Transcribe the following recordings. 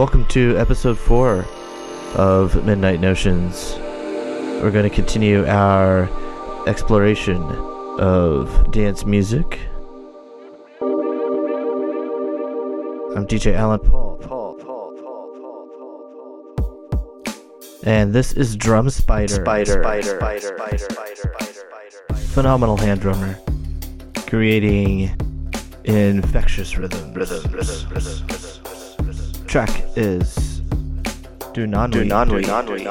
Welcome to episode four of Midnight Notions. We're going to continue our exploration of dance music. I'm DJ Alan Paul. Paul, Paul, Paul, Paul, Paul, Paul, Paul. And this is Drum Spider. Spider, spider, spider, spider, spider, spider. Phenomenal hand drummer. Creating infectious rhythms. Rhythm, rhythm, rhythm, rhythm, rhythm. Track is Do Non Do non we, non we,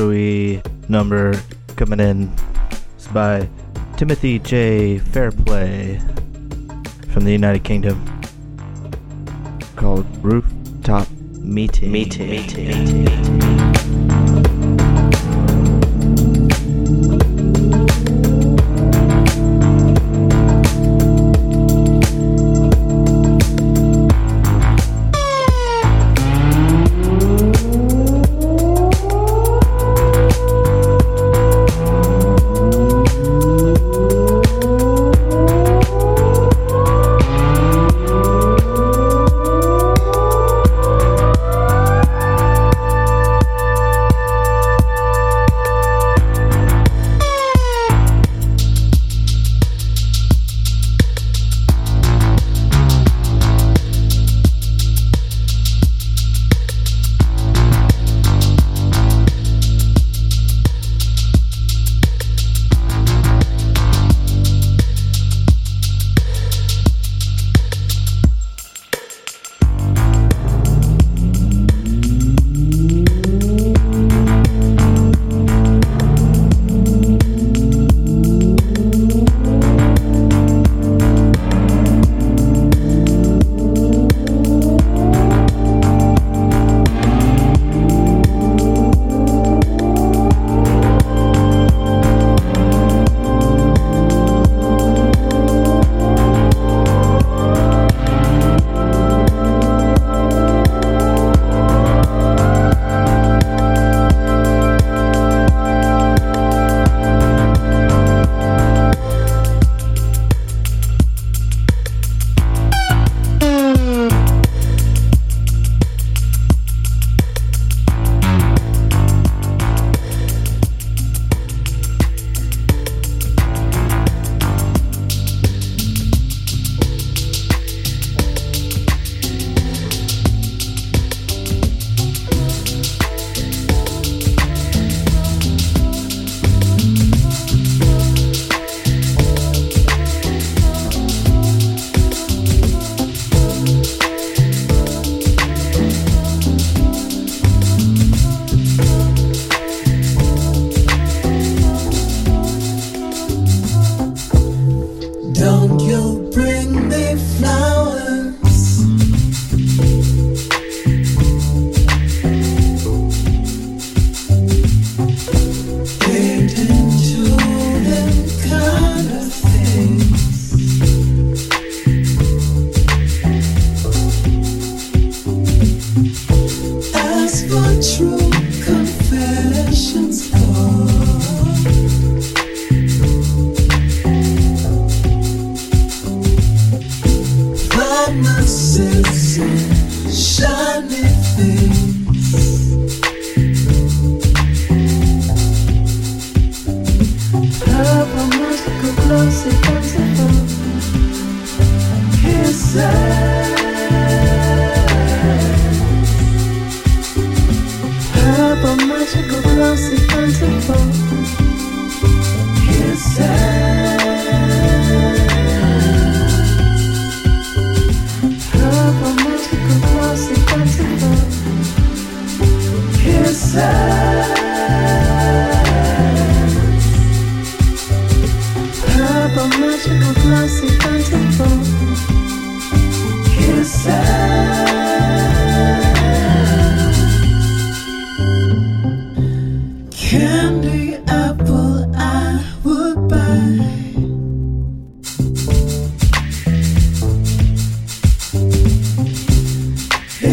History number coming in. It's by Timothy J. Fairplay from the United Kingdom called Rooftop Meeting. Meeting. Meeting. Meeting.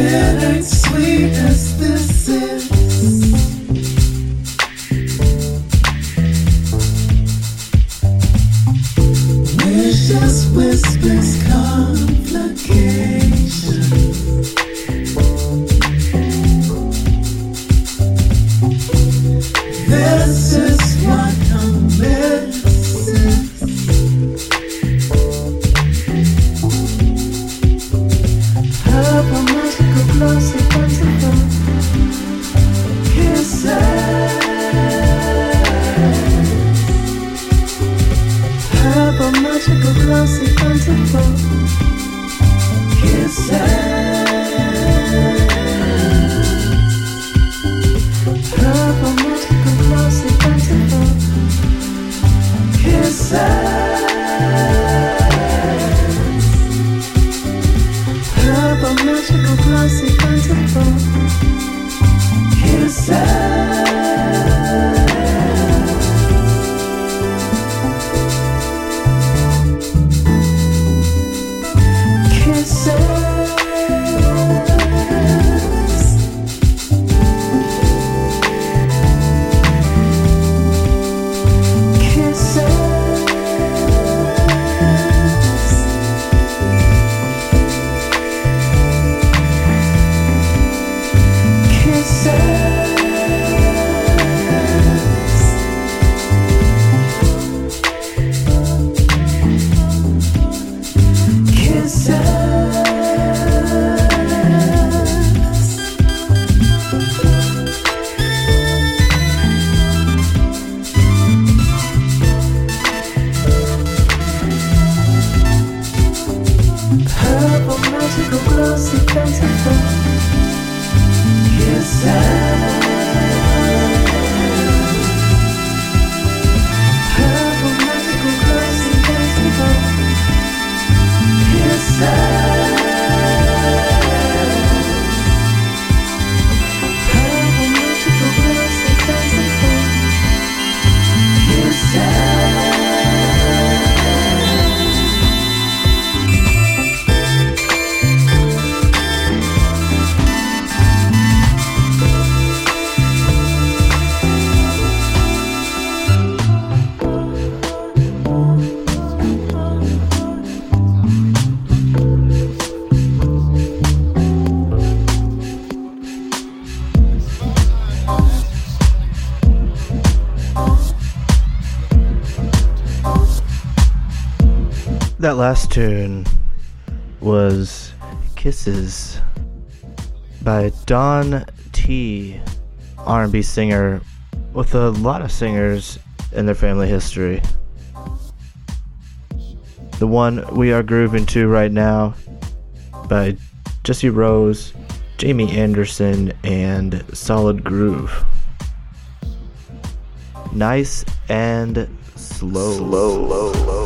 It ain't sweet as this is. Kisses by Don T, R&B singer with a lot of singers in their family history. The one we are grooving to right now by Jesse Rose, Jamie Anderson, and Solid Groove. Nice and slow. Slow, low, low, low.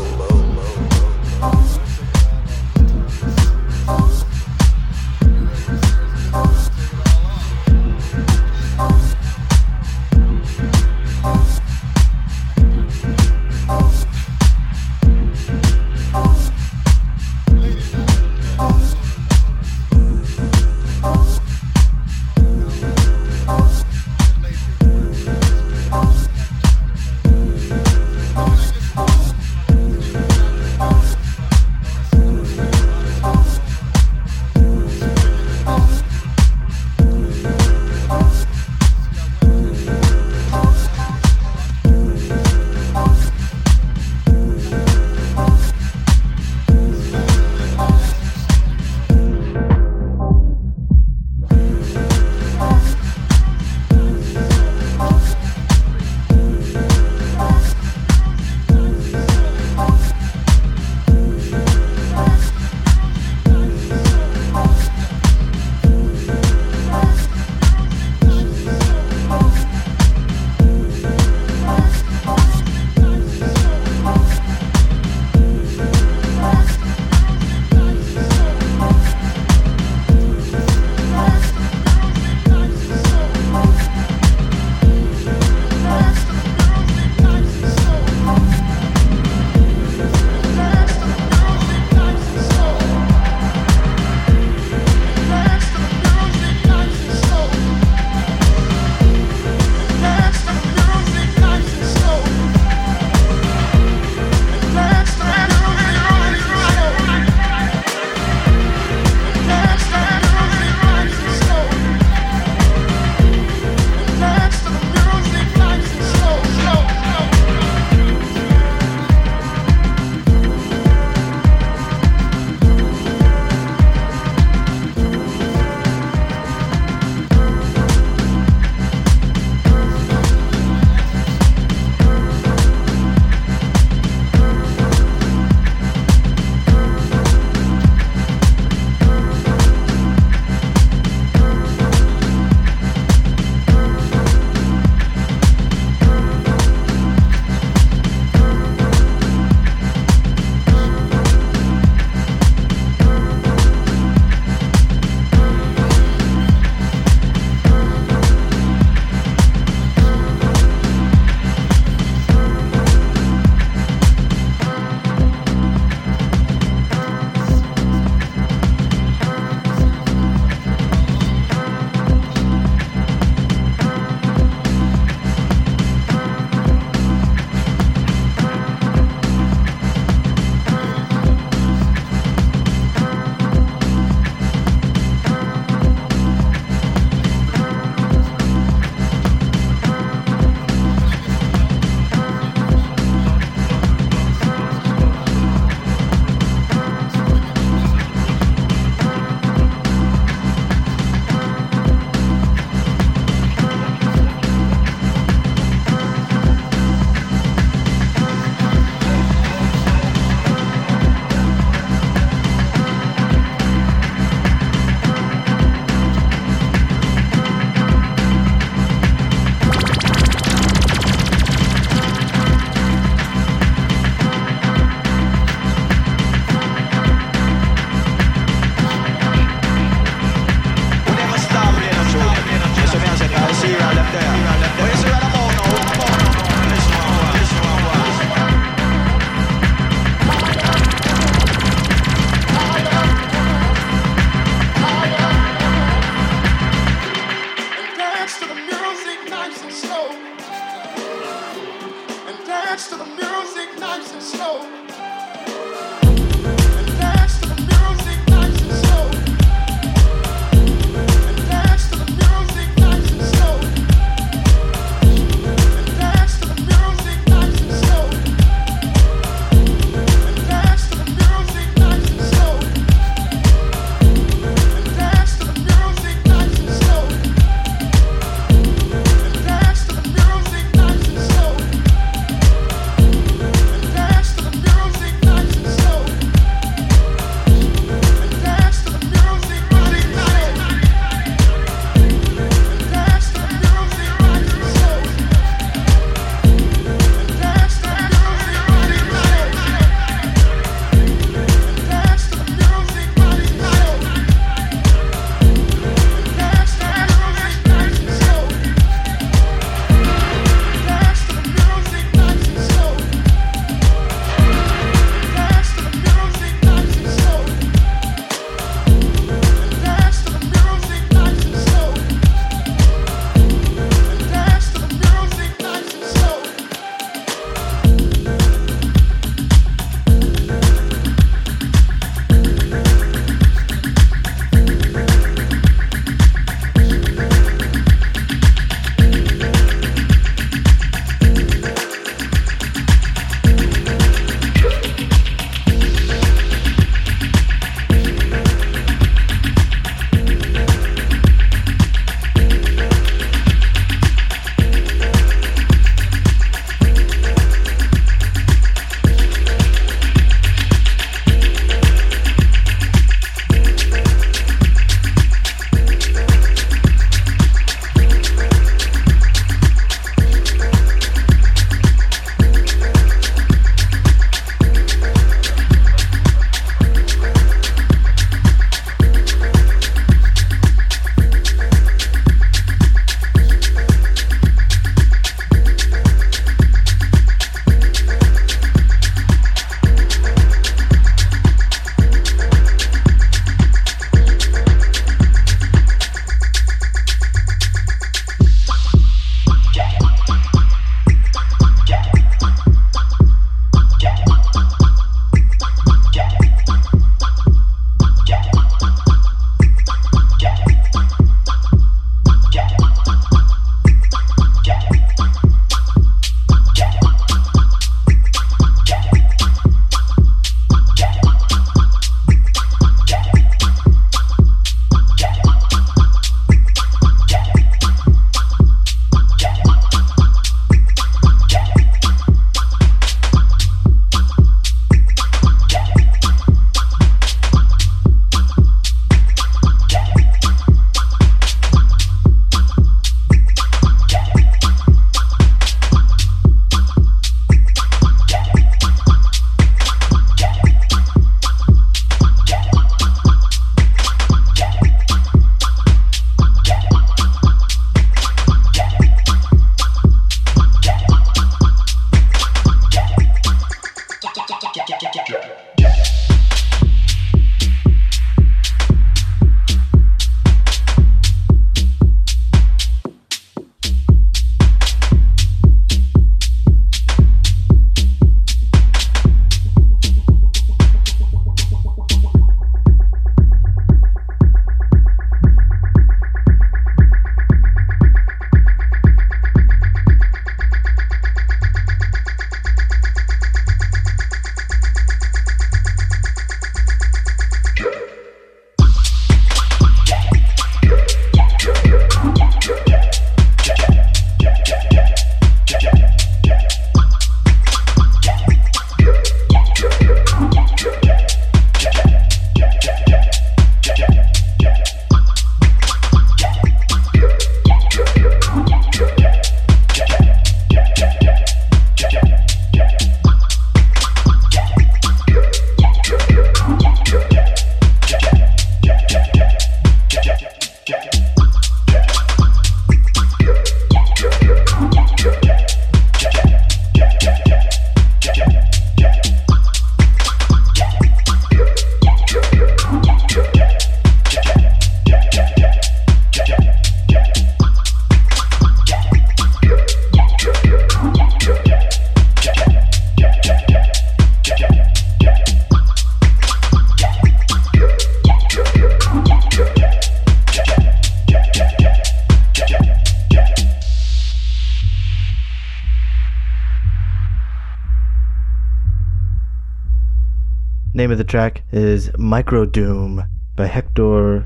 Track is Micro Doom by Hector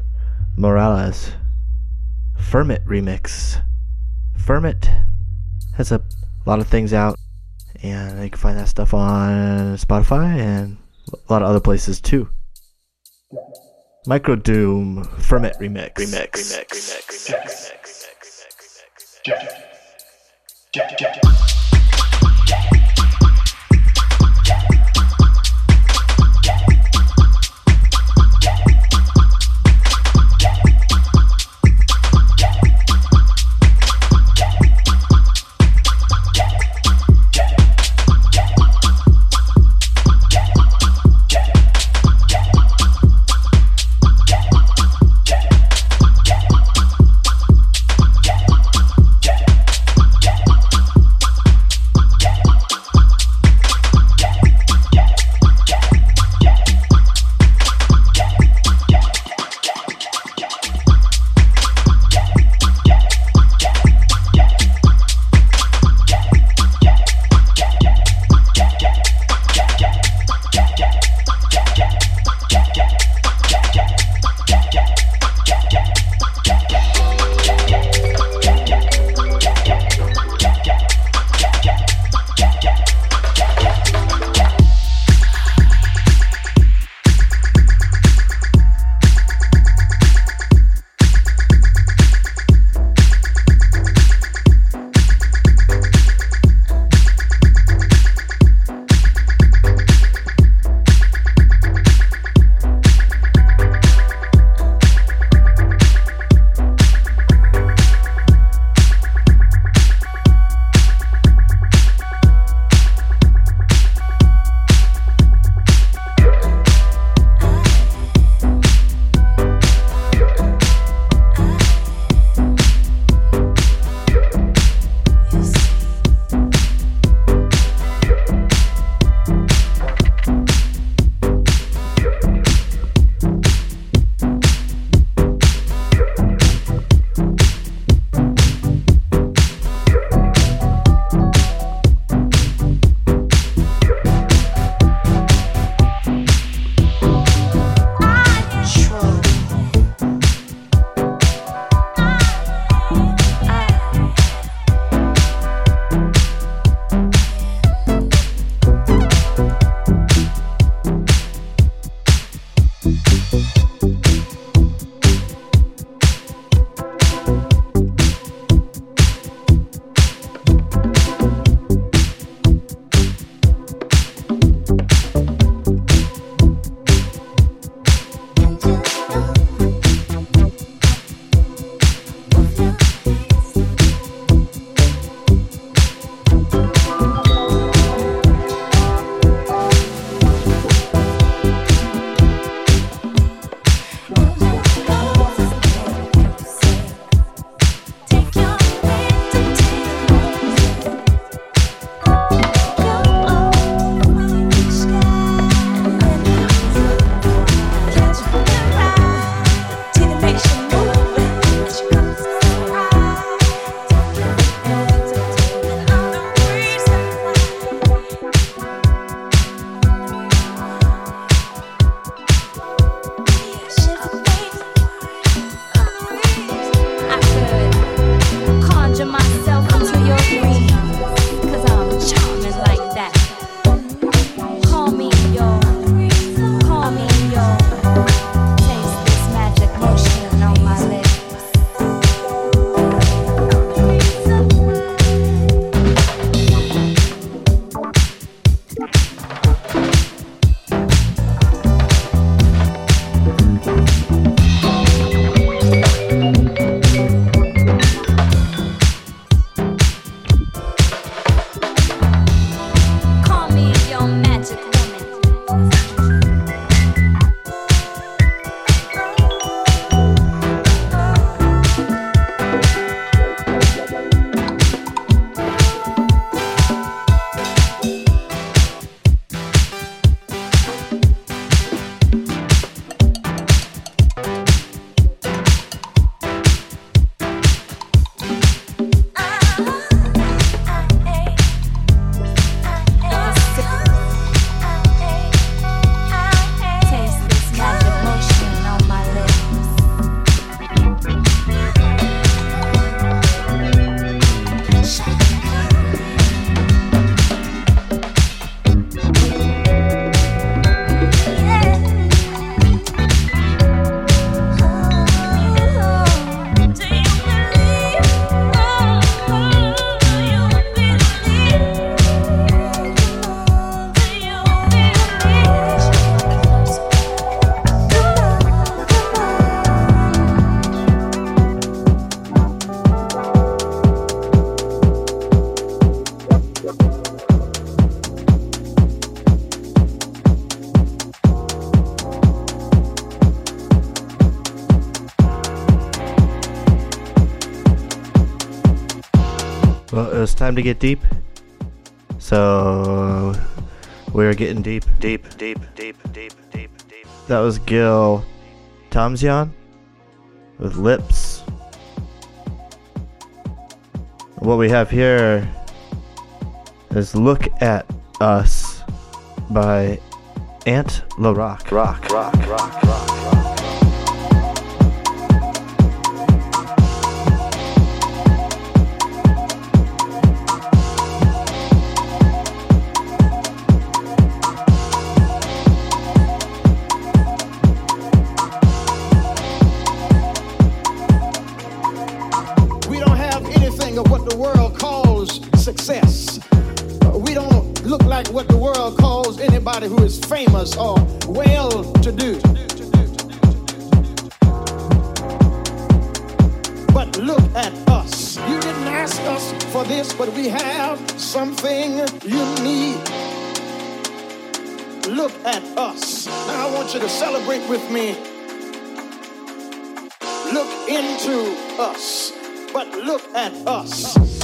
Morales. Fermit remix. Fermit has a lot of things out, and you can find that stuff on Spotify and a lot of other places too. Micro Doom Fermit remix. Remix. Remix. Remix. Remix. Remix. Well, it was time to get deep. So we are getting deep, deep, deep, deep, deep, deep, deep. That was Gil Tomzion with Lips. What we have here is Look at Us by Ant La Rock. Rock, rock, rock, rock, anybody who is famous or well to do. But look at us. You didn't ask us for this, but we have something you need. Look at us. Now I want you to celebrate with me. Look into us, but look at us.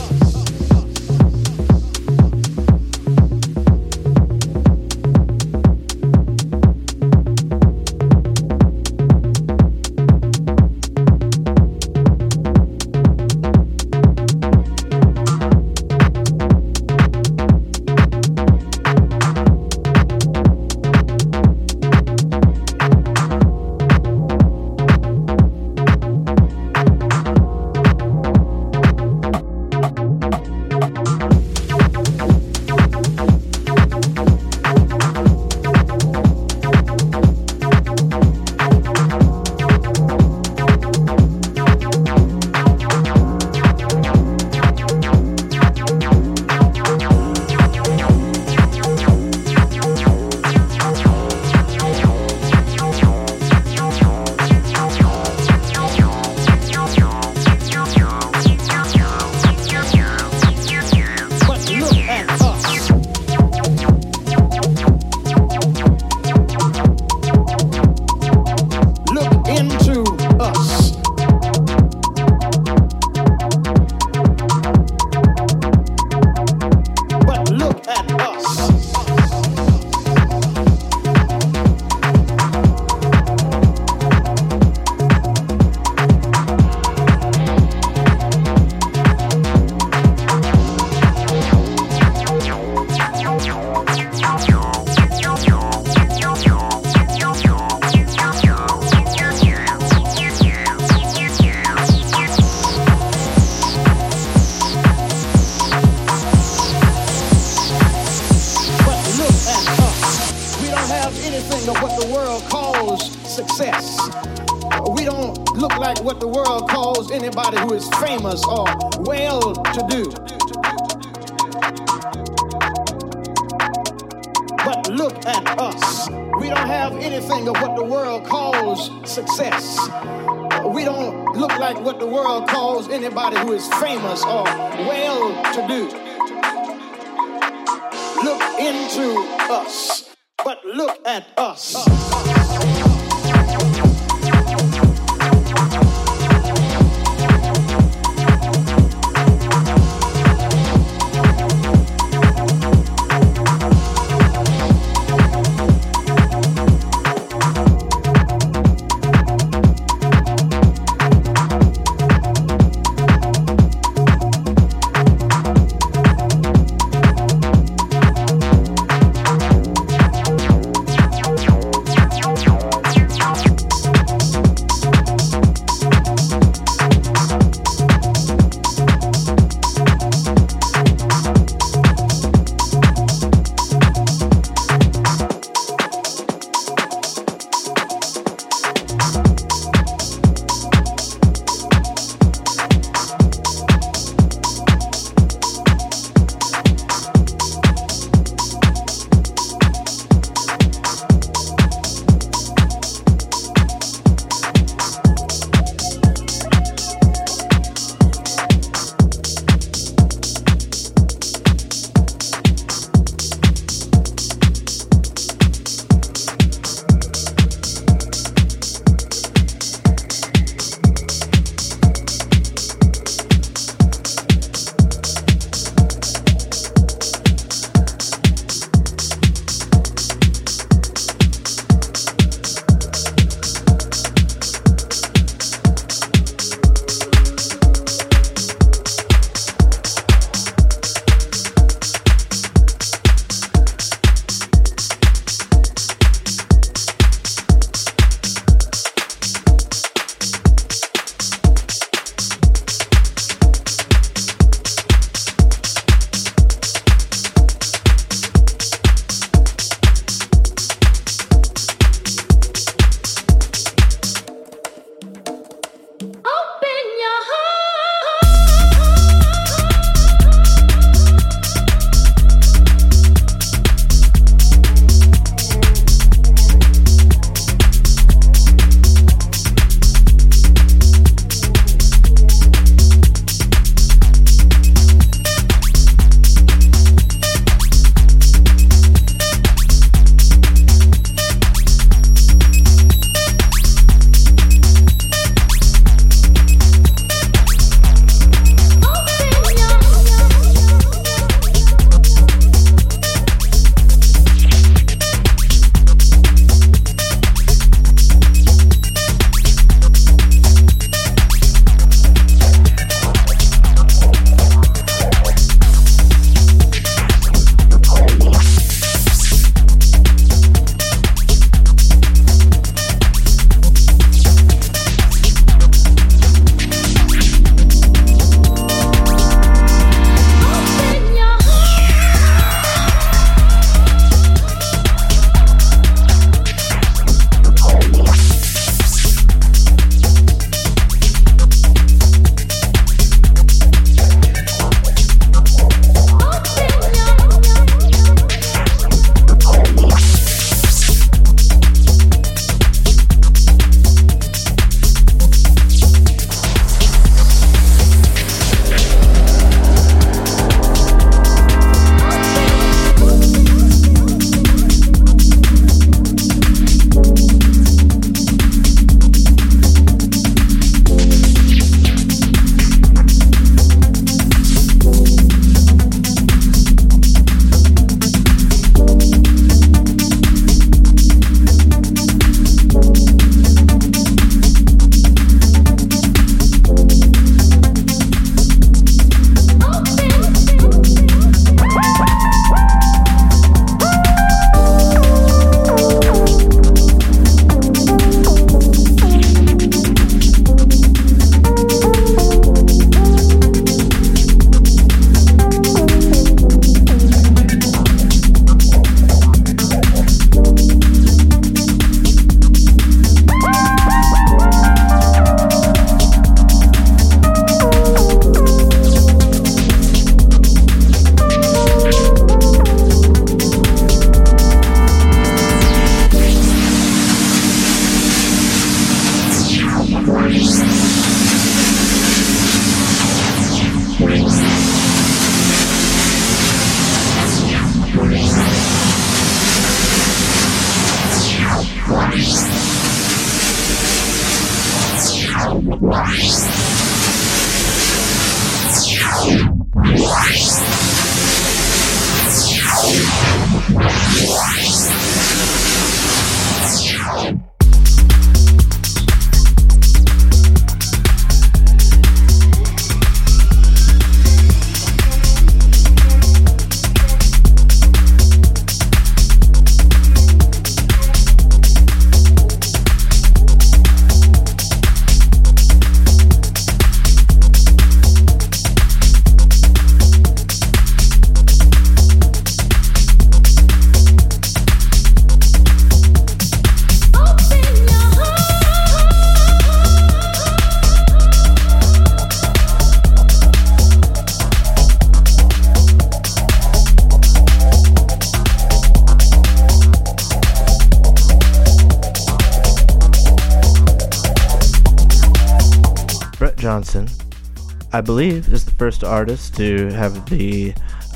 I believe, is the first artist to have the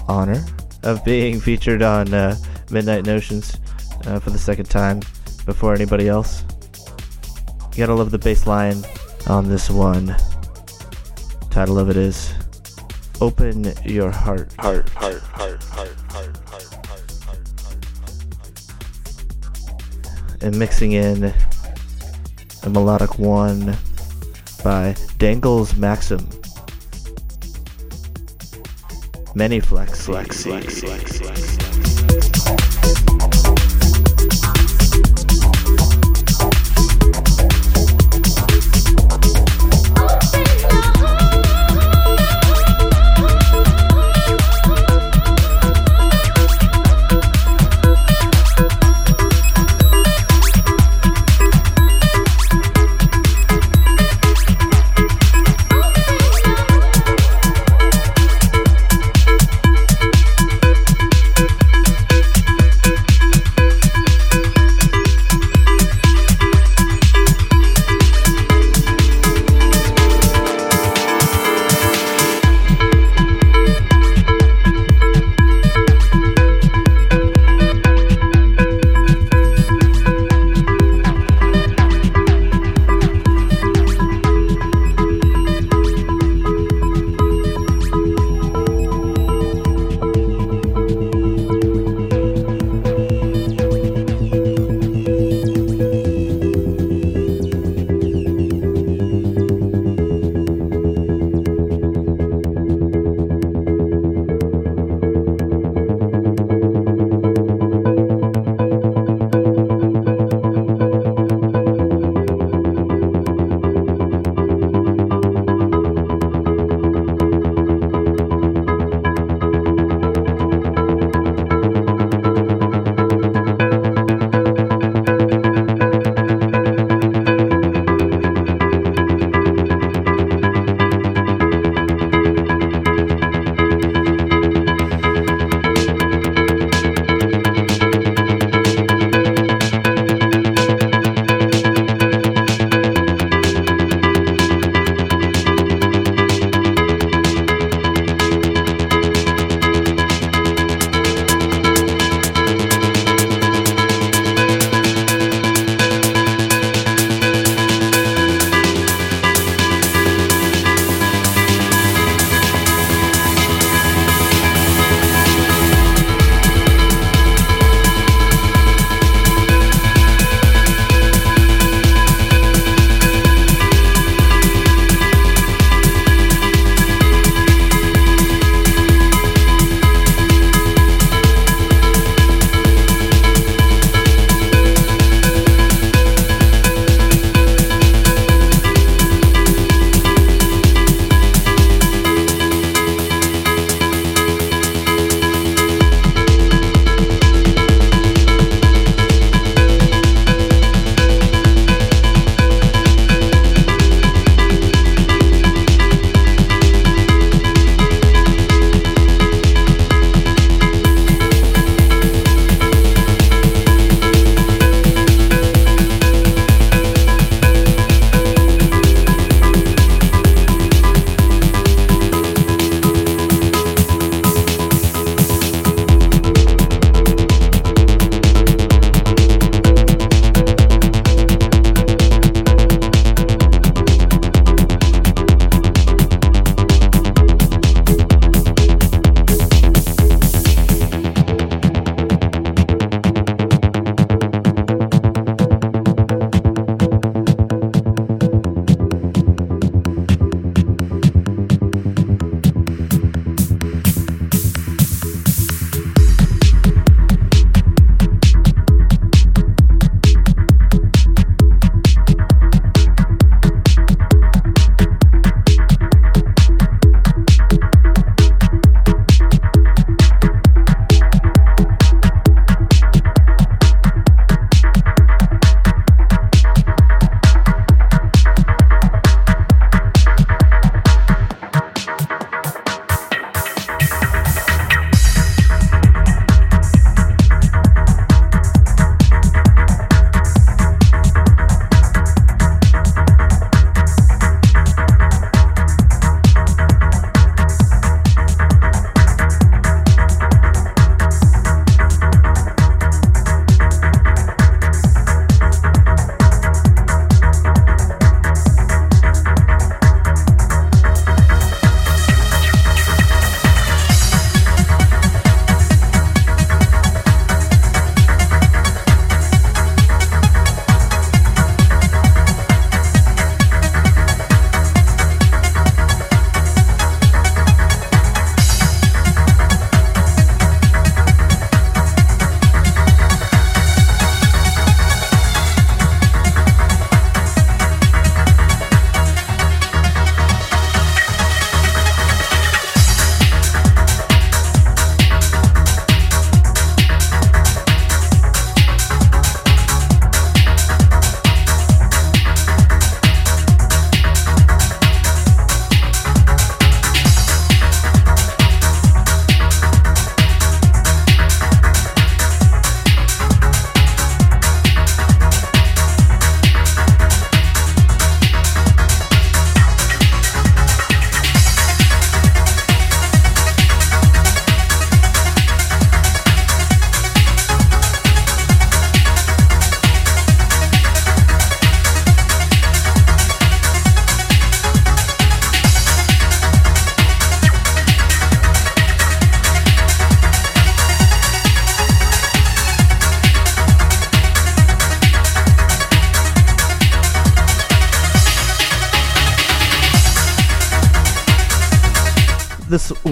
honor of being featured on uh, Midnight Notions uh, for the second time before anybody else. You gotta love the bass line on this one. Title of it is Open Your Heart. Heart, heart, heart, heart, heart, heart, heart, heart, heart, heart. And mixing in a melodic one by Dangles Maxim. Many flex, flex, flex, flex, flex.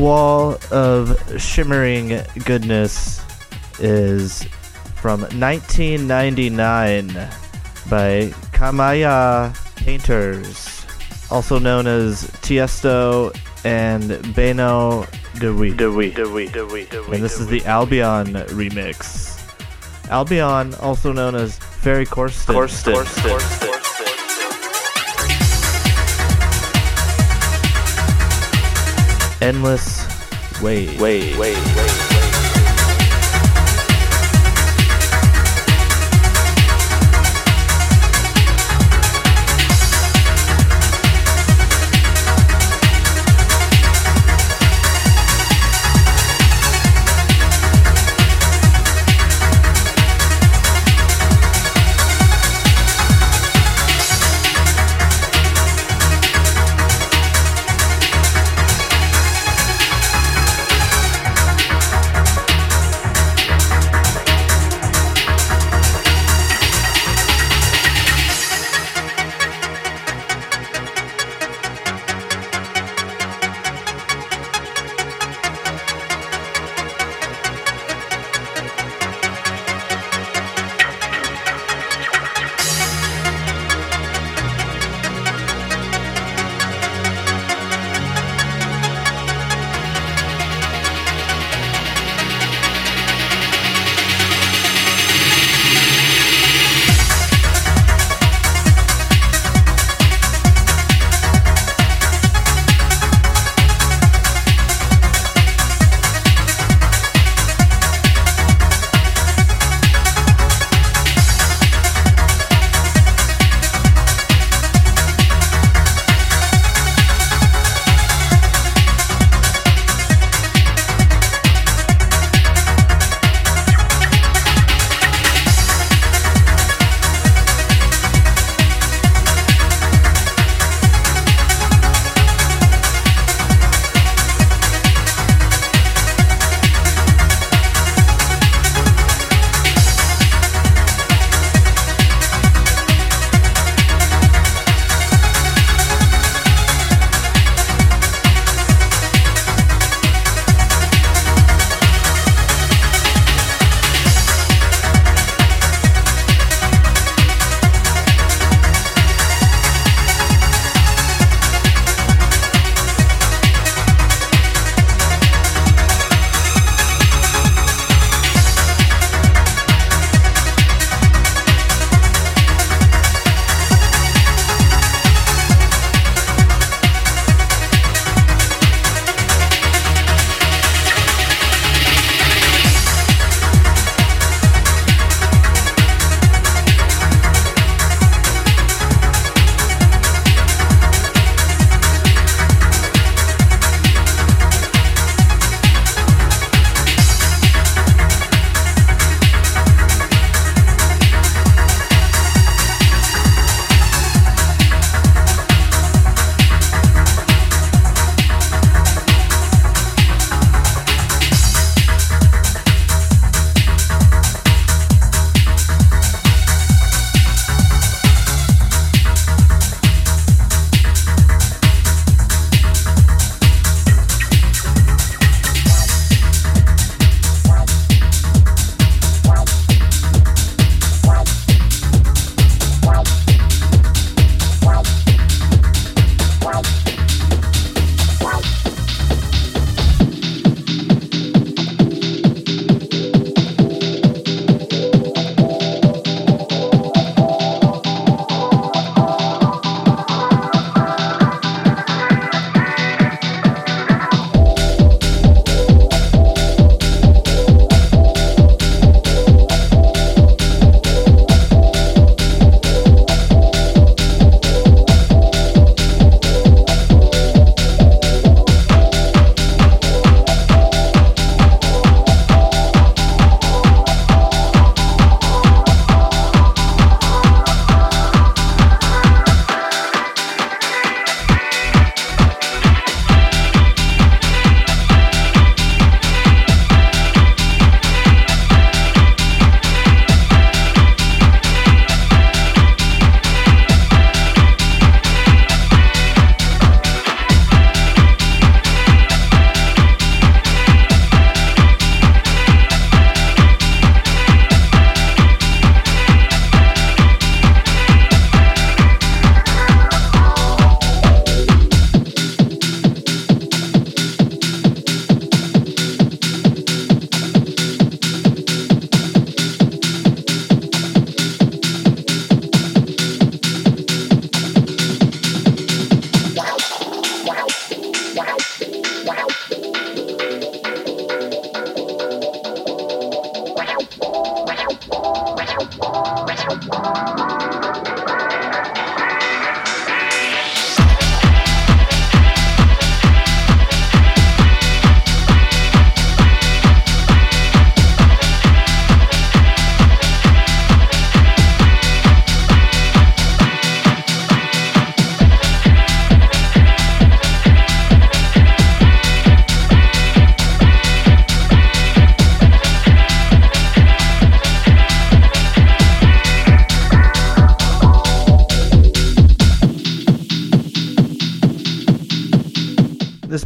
Wall of shimmering goodness is from 1999 by Kamaya Painters, also known as Tiesto and Beno Dewi. And this is the Albion remix. Albion, also known as Ferry Corsten. Endless Wave. Wait, wait, wait.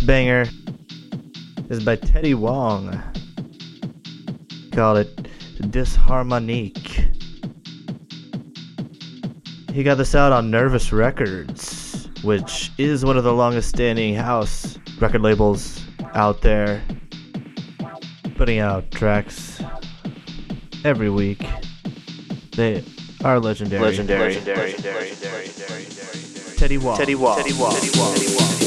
Banger is by Teddy Wong. Called it Disharmonique. He got this out on Nervous Records, which is one of the longest standing house record labels out there. Putting out tracks every week. They are legendary. Legendary. Teddy Wong. Teddy Wong. Teddy Wong. Teddy Wong. Teddy Wong.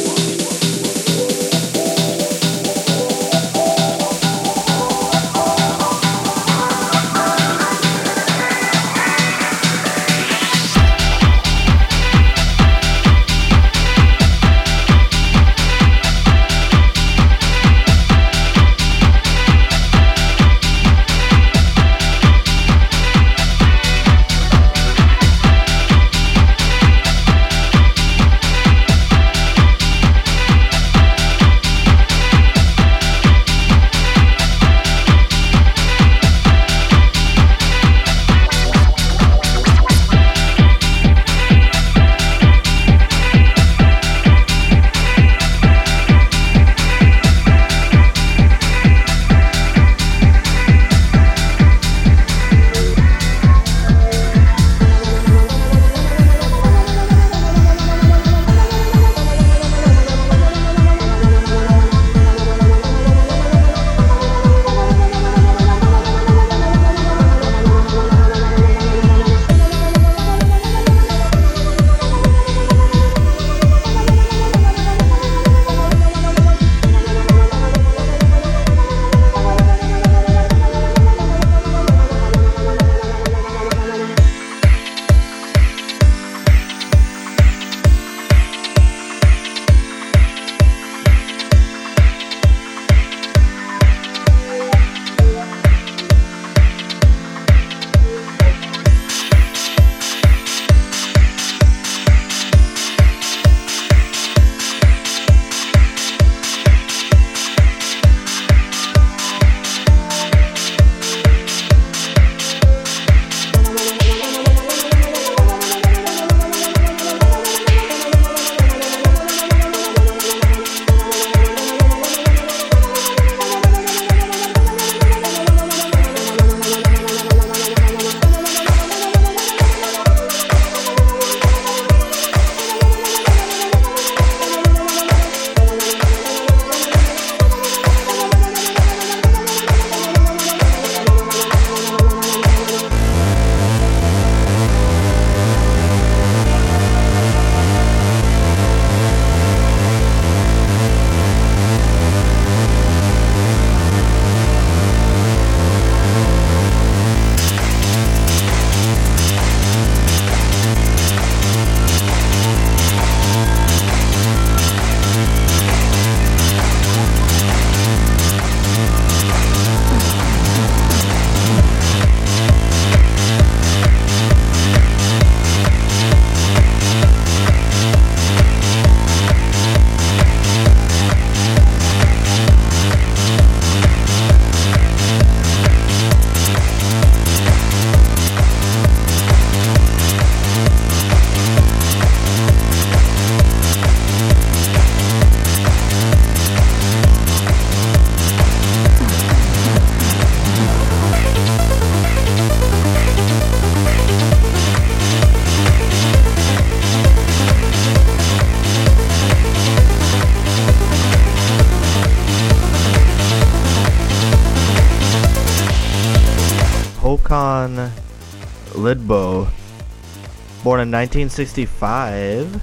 Born in 1965.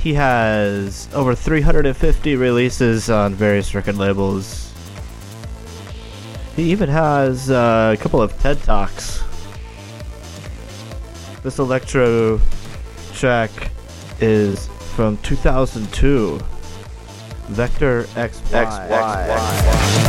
He has over 350 releases on various record labels. He even has uh, a couple of TED Talks. This electro track is from 2002. Vector XY.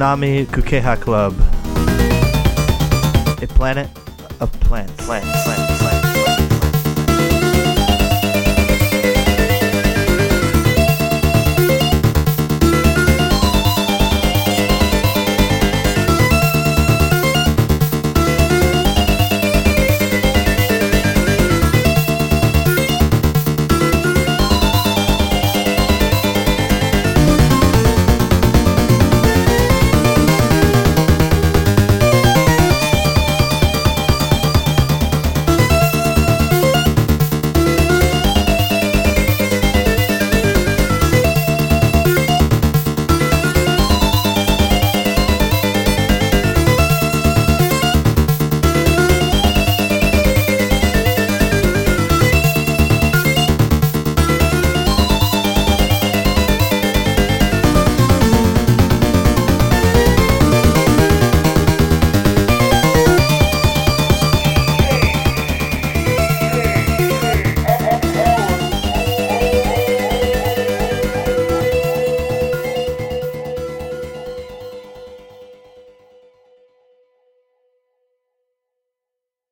Konami Kukeha Club. A planet of plants. Plant, plant.